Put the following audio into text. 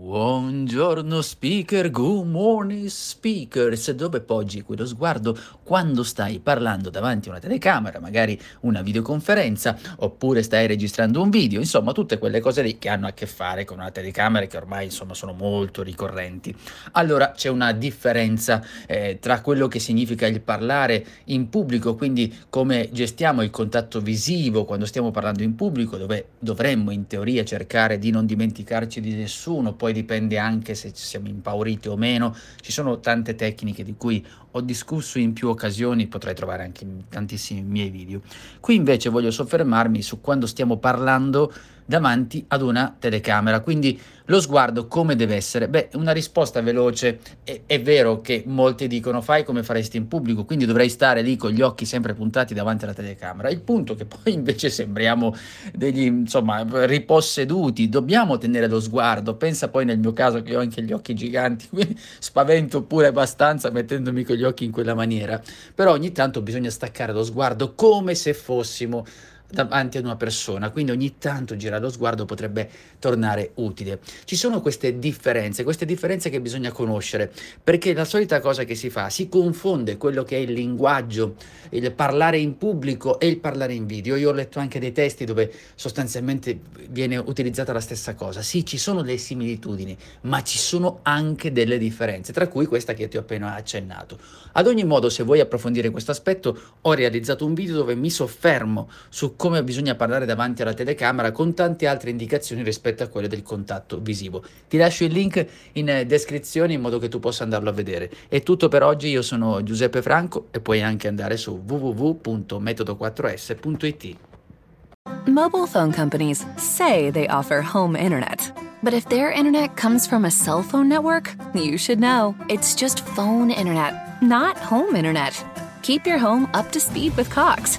Buongiorno speaker, good morning speakers, dove poggi quello sguardo quando stai parlando davanti a una telecamera, magari una videoconferenza, oppure stai registrando un video, insomma tutte quelle cose lì che hanno a che fare con una telecamera che ormai insomma sono molto ricorrenti. Allora c'è una differenza eh, tra quello che significa il parlare in pubblico, quindi come gestiamo il contatto visivo quando stiamo parlando in pubblico, dove dovremmo in teoria cercare di non dimenticarci di nessuno, poi dipende anche se siamo impauriti o meno, ci sono tante tecniche di cui ho discusso in più occasioni, potrai trovare anche in tantissimi miei video. Qui invece voglio soffermarmi su quando stiamo parlando davanti ad una telecamera. Quindi lo sguardo come deve essere? Beh, una risposta veloce. È, è, vero che molti dicono fai come faresti in pubblico, quindi dovrei stare lì con gli occhi sempre puntati davanti alla telecamera. Il punto è che poi invece sembriamo degli, insomma, riposseduti. Dobbiamo tenere lo sguardo. Pensa poi nel mio caso che ho anche gli occhi giganti, quindi spavento pure abbastanza mettendomi con gli occhi in quella maniera. Però ogni tanto bisogna staccare lo sguardo come se fossimo davanti ad una persona, quindi ogni tanto girare lo sguardo potrebbe tornare utile. Ci sono queste differenze, queste differenze che bisogna conoscere, perché la solita cosa che si fa, si confonde quello che è il linguaggio, il parlare in pubblico e il parlare in video. Io ho letto anche dei testi dove sostanzialmente viene utilizzata la stessa cosa. Sì, ci sono le similitudini, ma ci sono anche delle differenze, tra cui questa che ti ho appena accennato. Ad ogni modo, se vuoi approfondire questo aspetto, ho realizzato un video dove mi soffermo su come bisogna parlare davanti alla telecamera con tante altre indicazioni rispetto a quelle del contatto visivo. Ti lascio il link in descrizione in modo che tu possa andarlo a vedere. È tutto per oggi, io sono Giuseppe Franco e puoi anche andare su www.metodo4s.it. Mobile phone companies say they offer home internet. But if their internet comes from a cell phone network, you should know. It's just phone internet, not home internet. Keep your home up to speed with Cox.